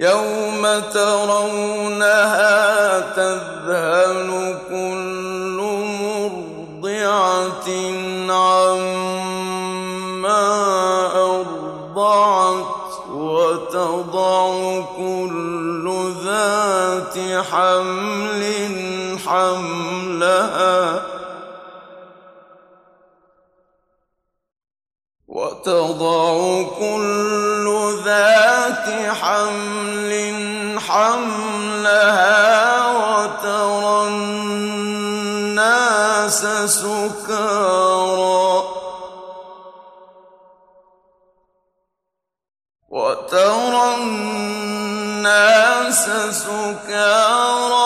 يوم ترونها تذهل كل مرضعة عما أرضعت وتضع كل ذات حمل حملها وتضع كل ذات حمل حملها وترى الناس سكارى. وترى الناس سكارى.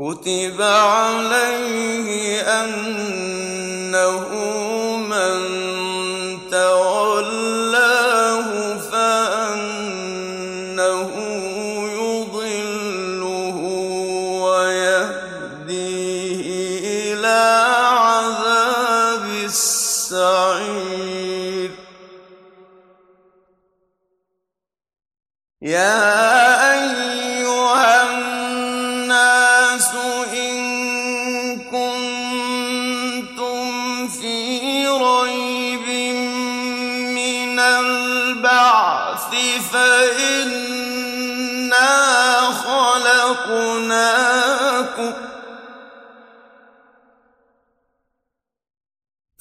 كتب عليه أنه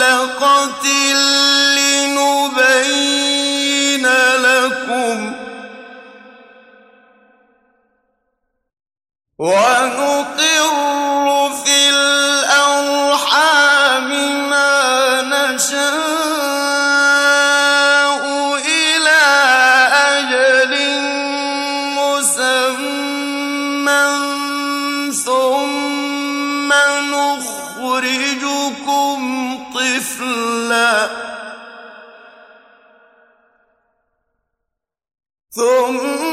مخلقة نخرجكم طفلا. ثم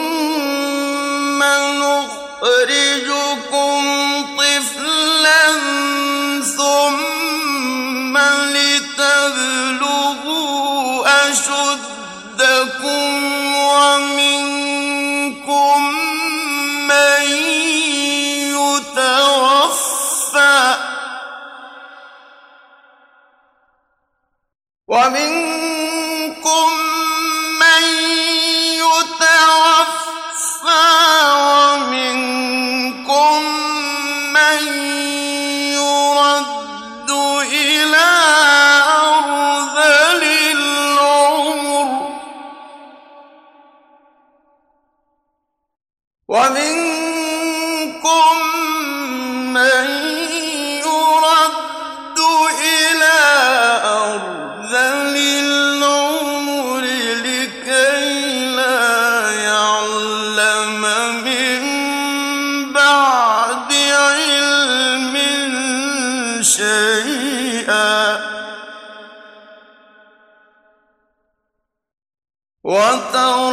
وترى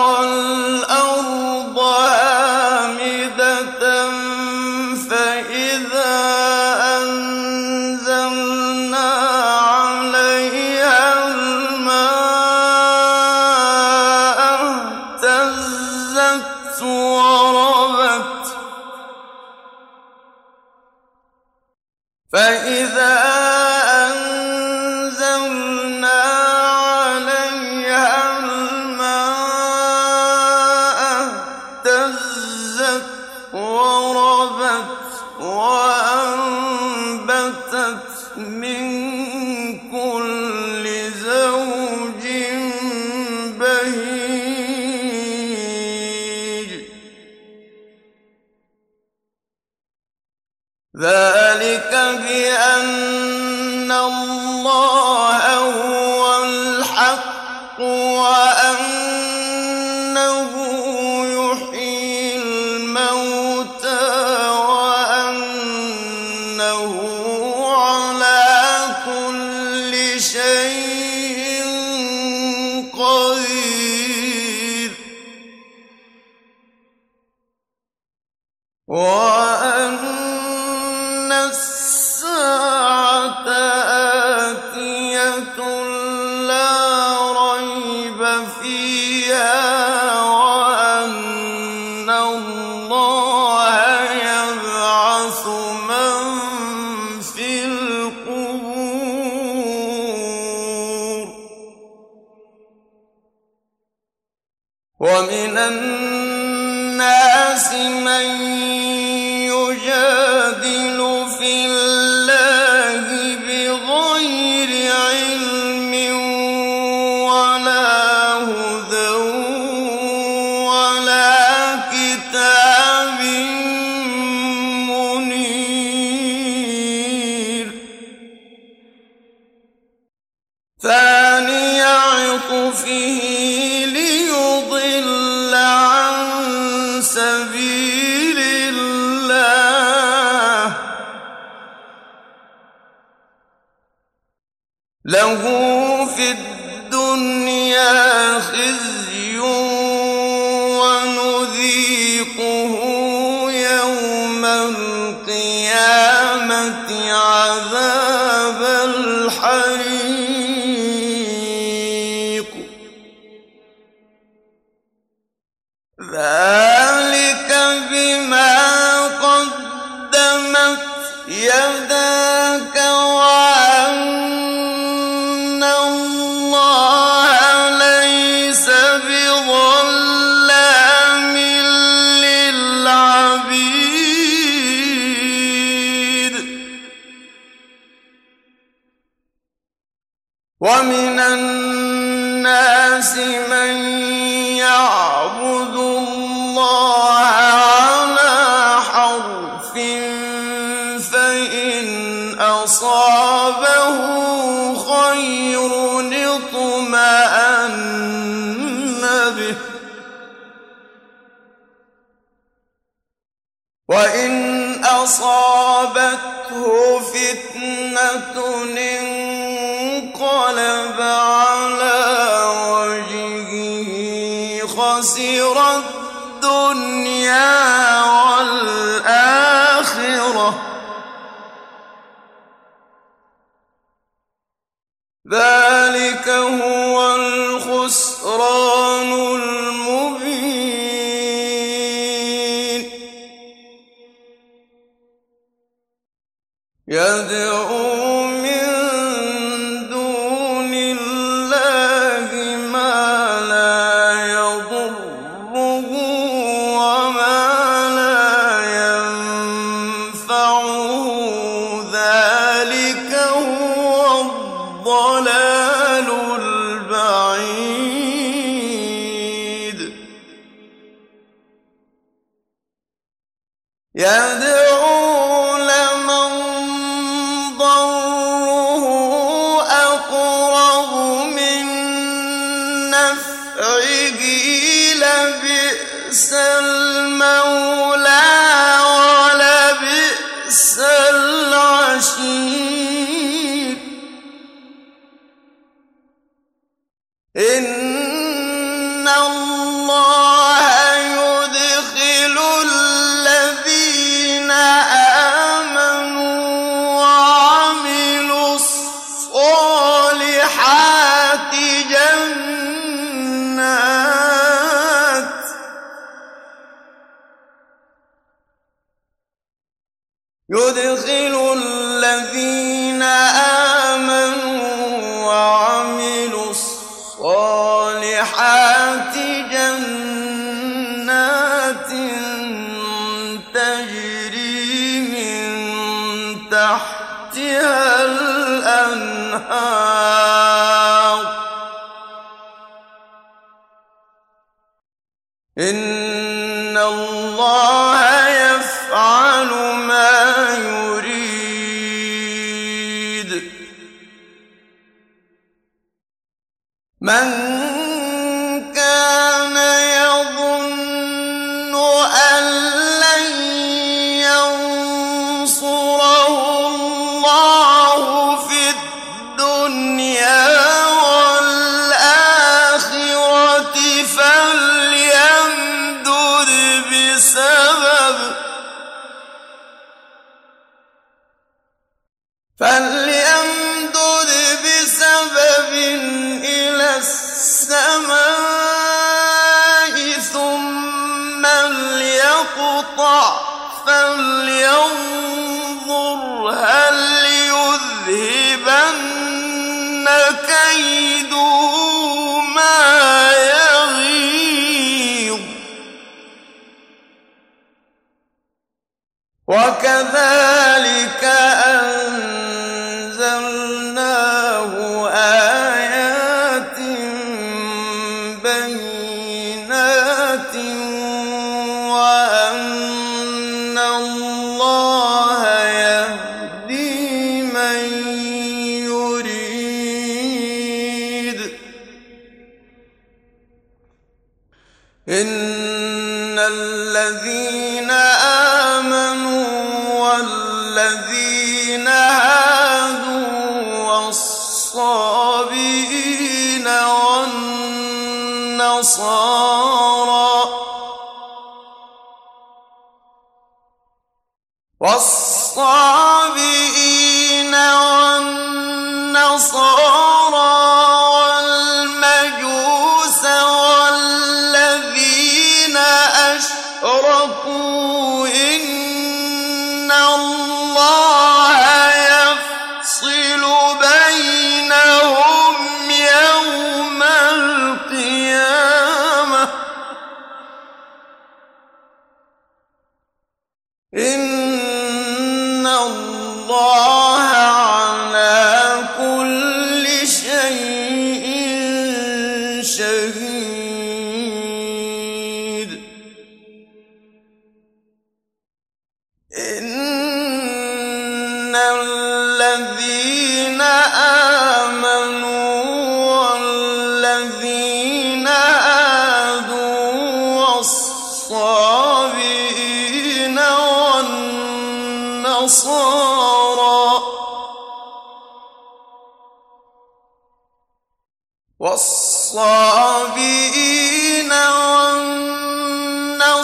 نفعه لبئس المولى. الأنهار.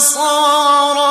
والنصارى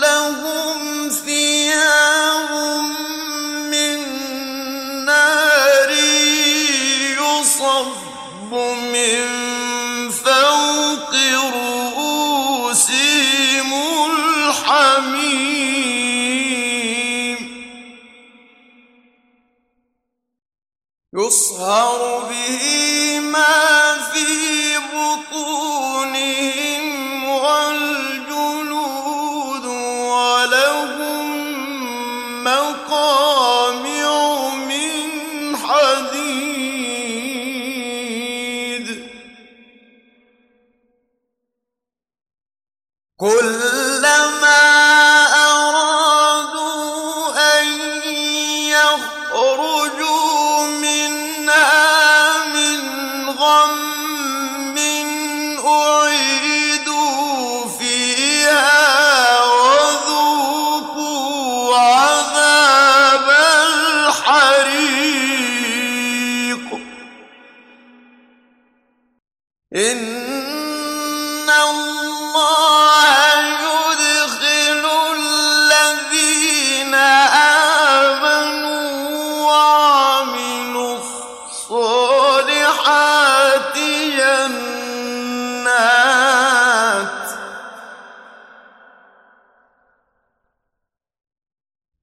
لهم ثياب من نار يصب من فوق رؤوسهم الحميم. يصهر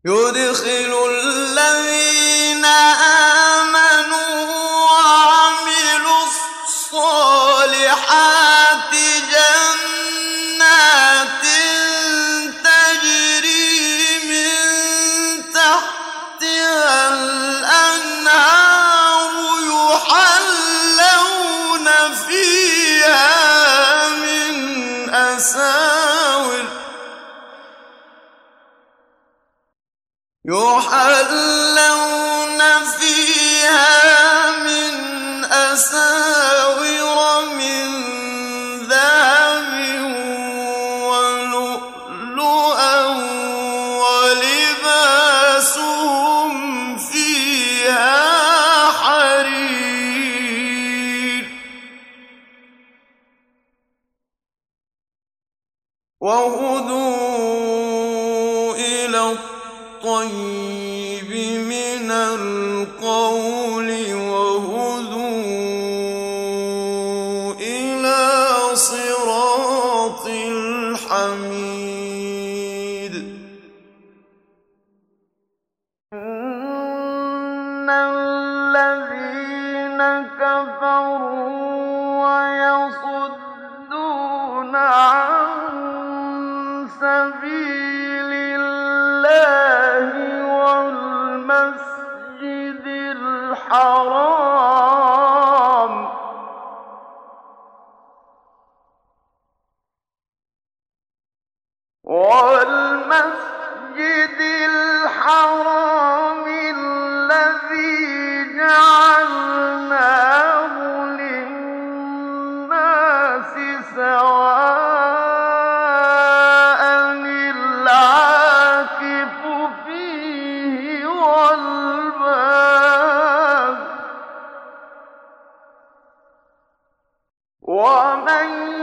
يدخل الذين ومن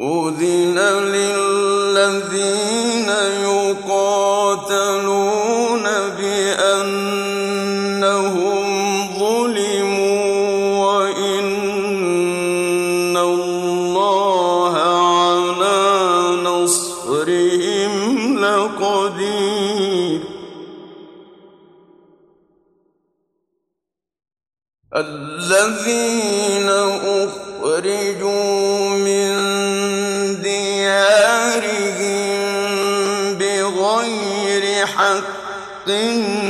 أذن للذين حق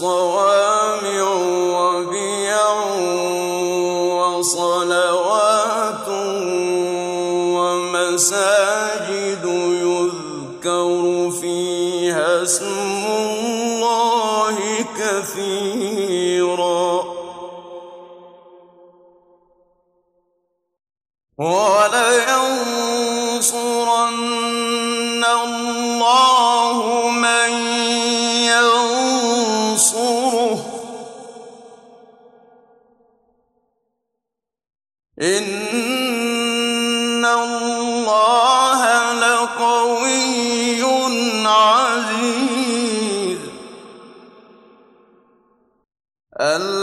صواب ألا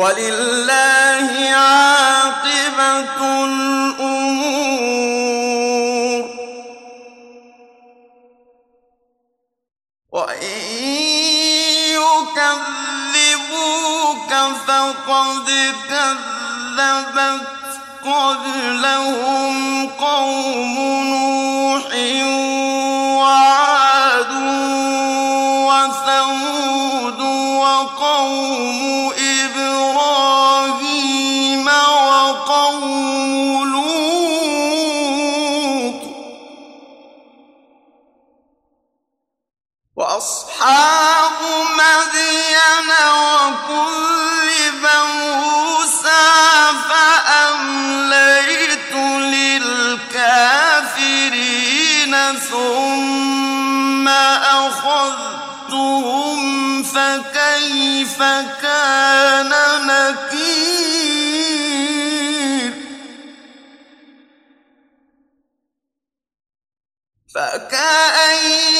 ولله عاقبة الأمور. وإن يكذبوك فقد كذبت قبلهم قوم نوح وعاد وثمود وقوم أصحاب مدين وكذب موسى فأمليت للكافرين ثم أخذتهم فكيف كان نكير؟ فكأي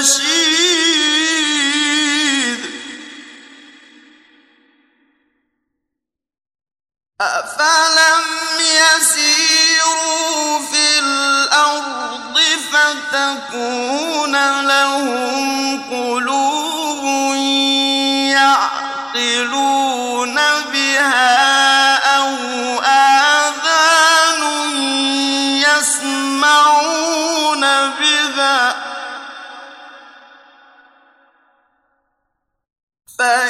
رشيد أفلم يسيروا في الأرض فتكون لهم فإن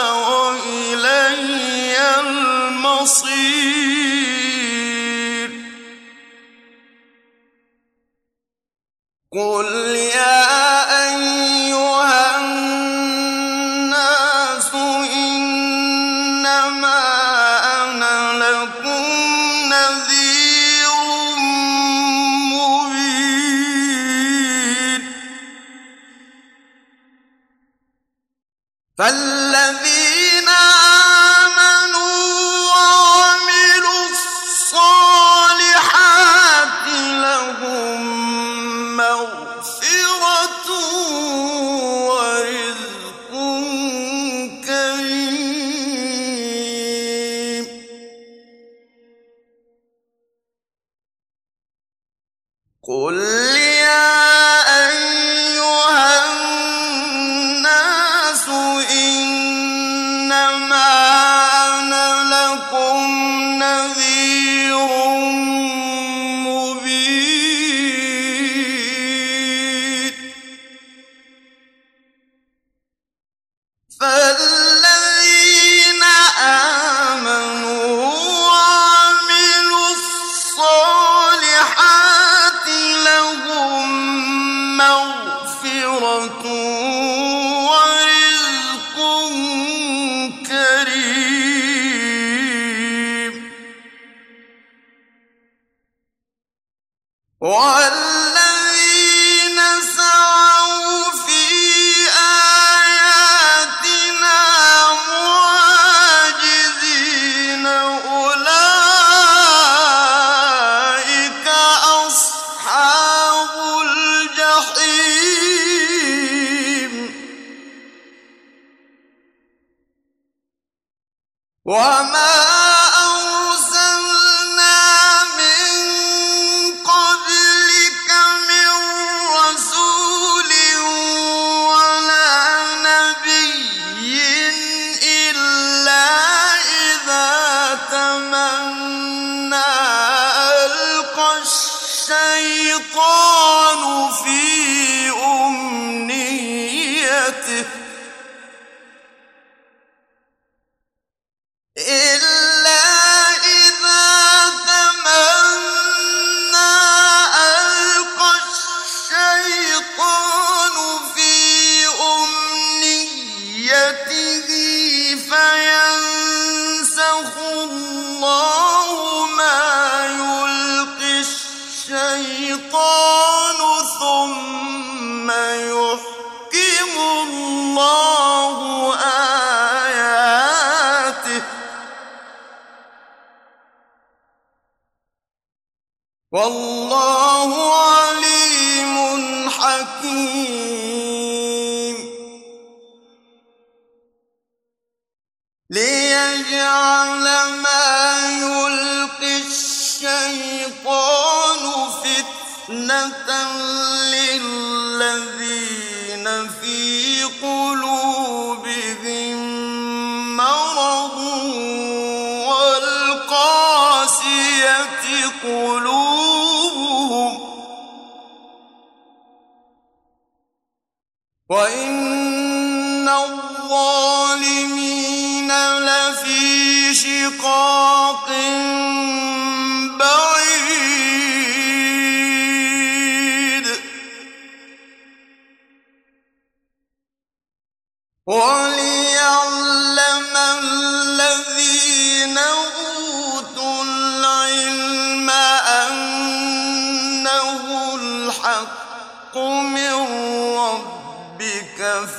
وما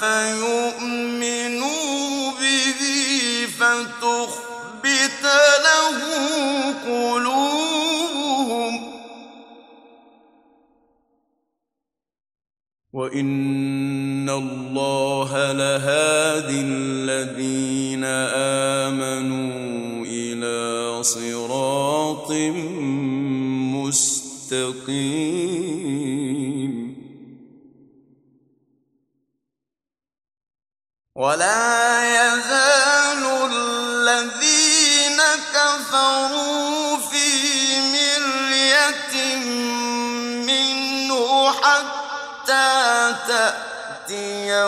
فيؤمنوا به فتخبت له قلوبهم. وإن الله لهادي الذين آمنوا إلى صراط مستقيم. ولا يزال الذين كفروا في مرية منه حتى تأتيهم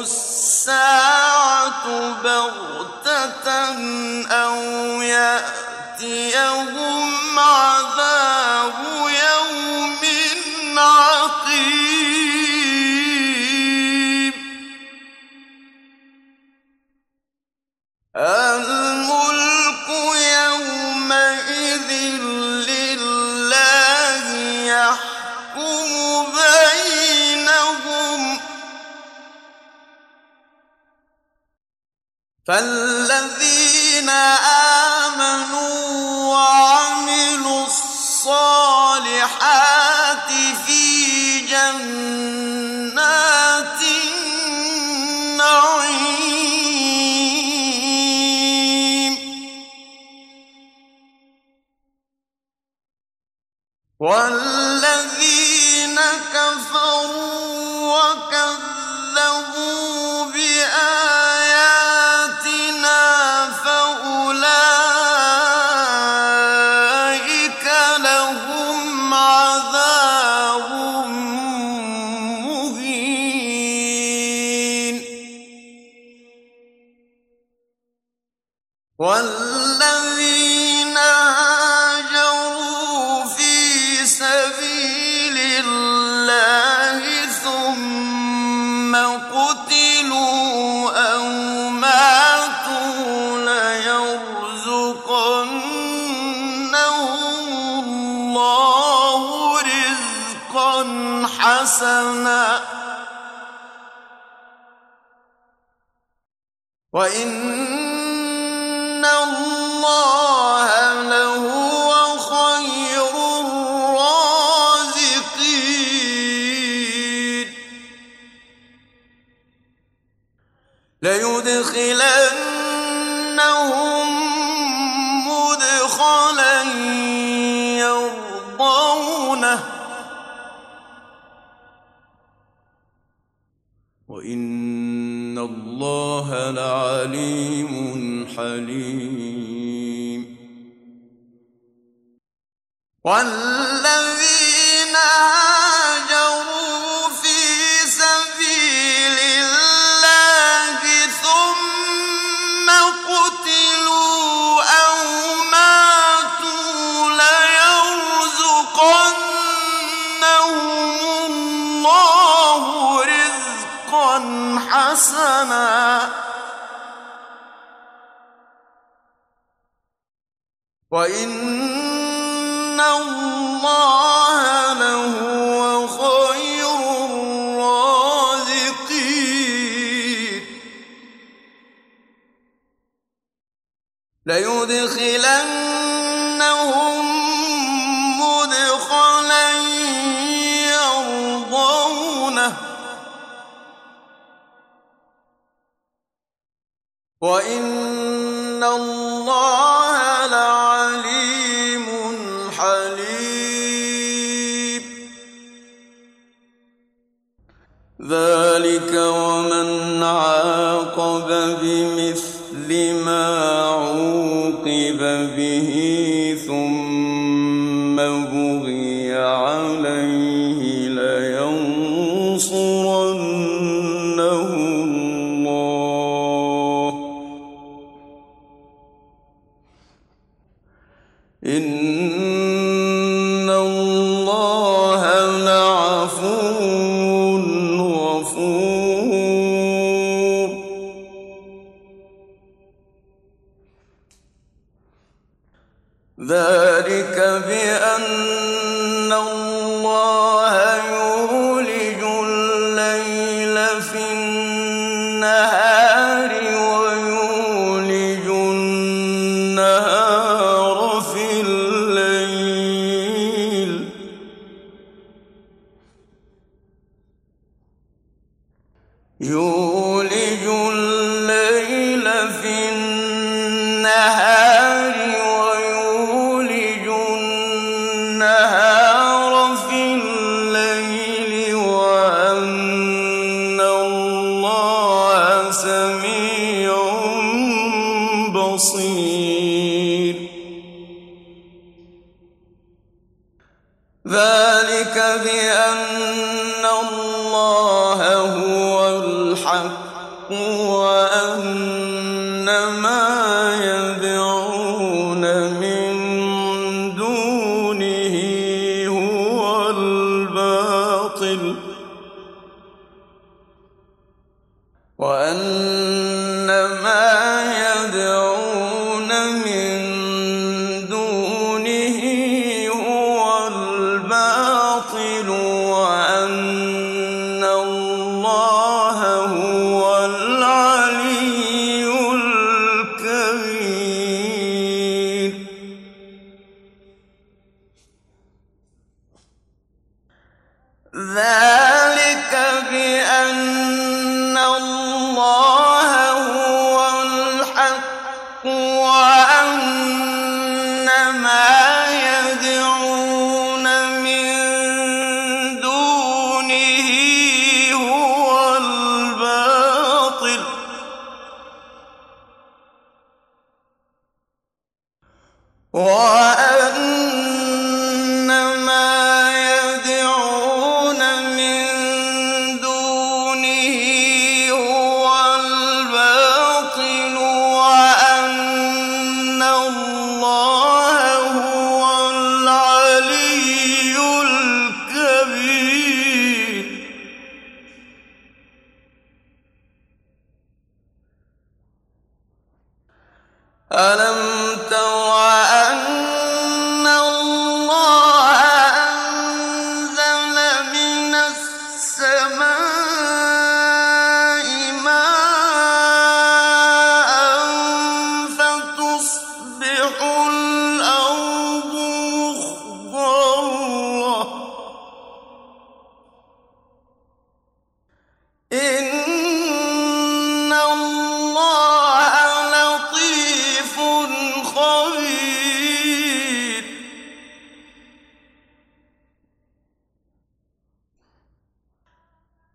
الساعة بغتة أو يأتيهم عذاب الملك يومئذ لله يحكم بينهم. فالذين آمنوا وعملوا الصالحات في جنات والذين كفروا وكذبوا والذين وإن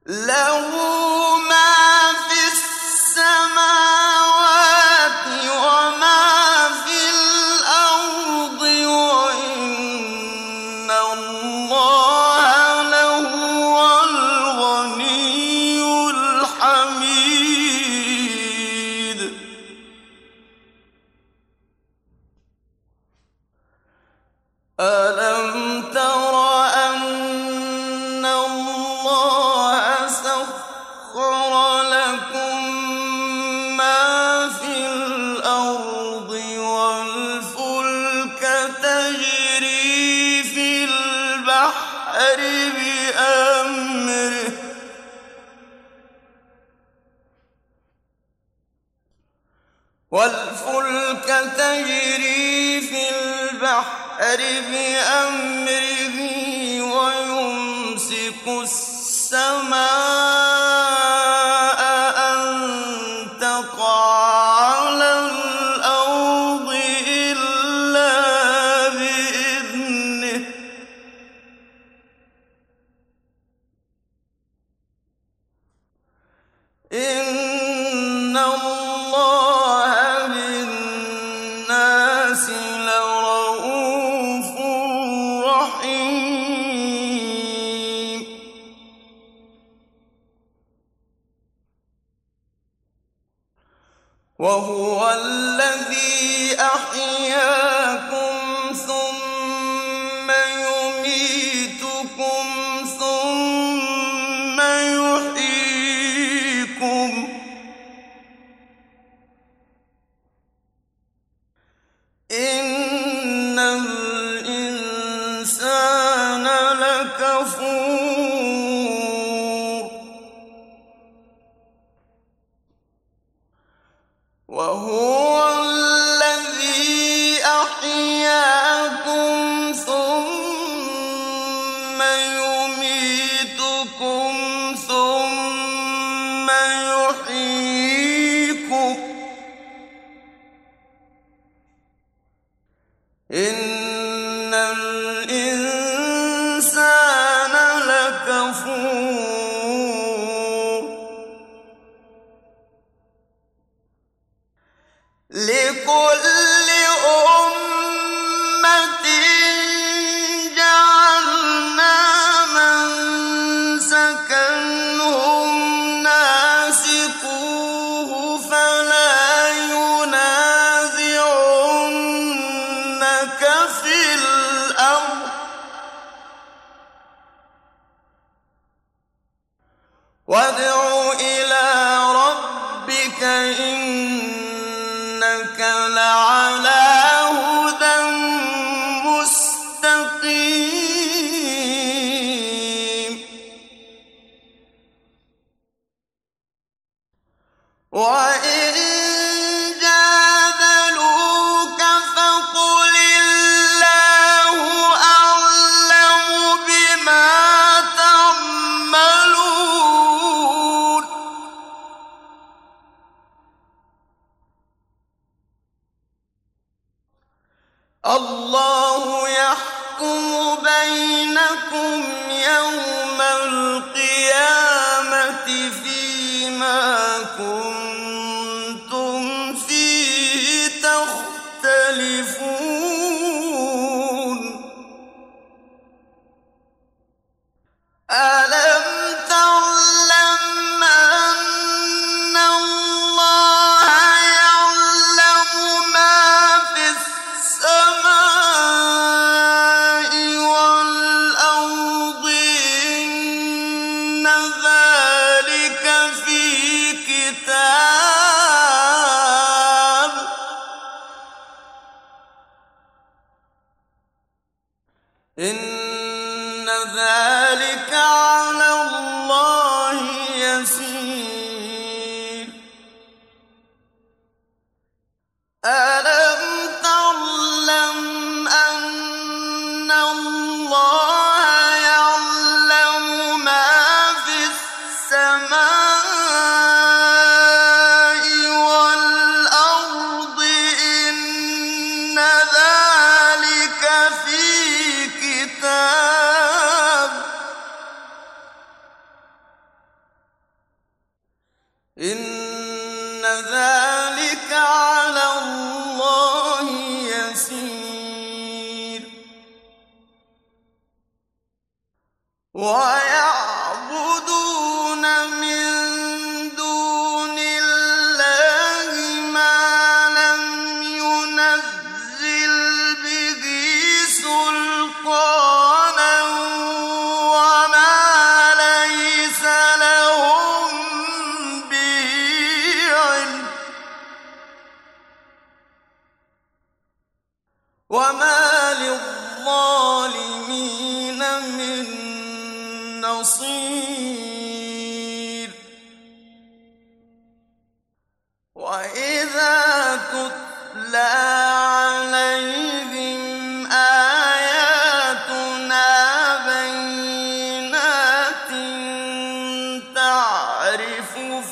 له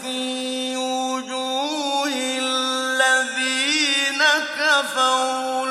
في وجوه الذين كفروا.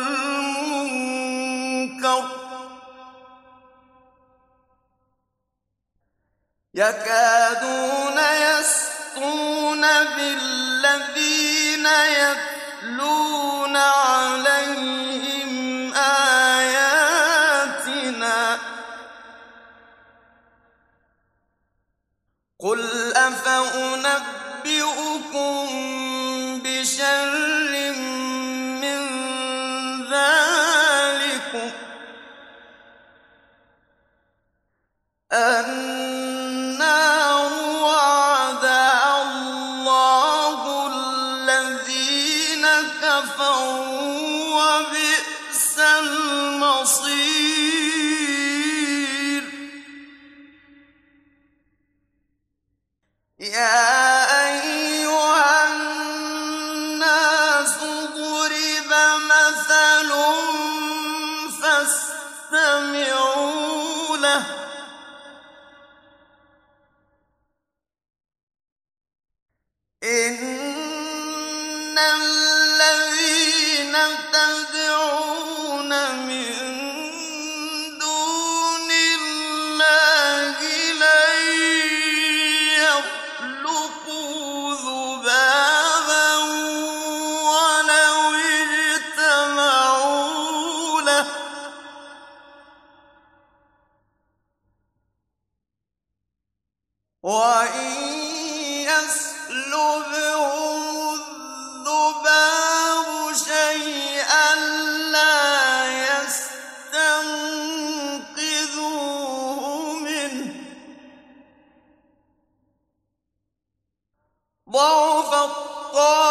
الطالب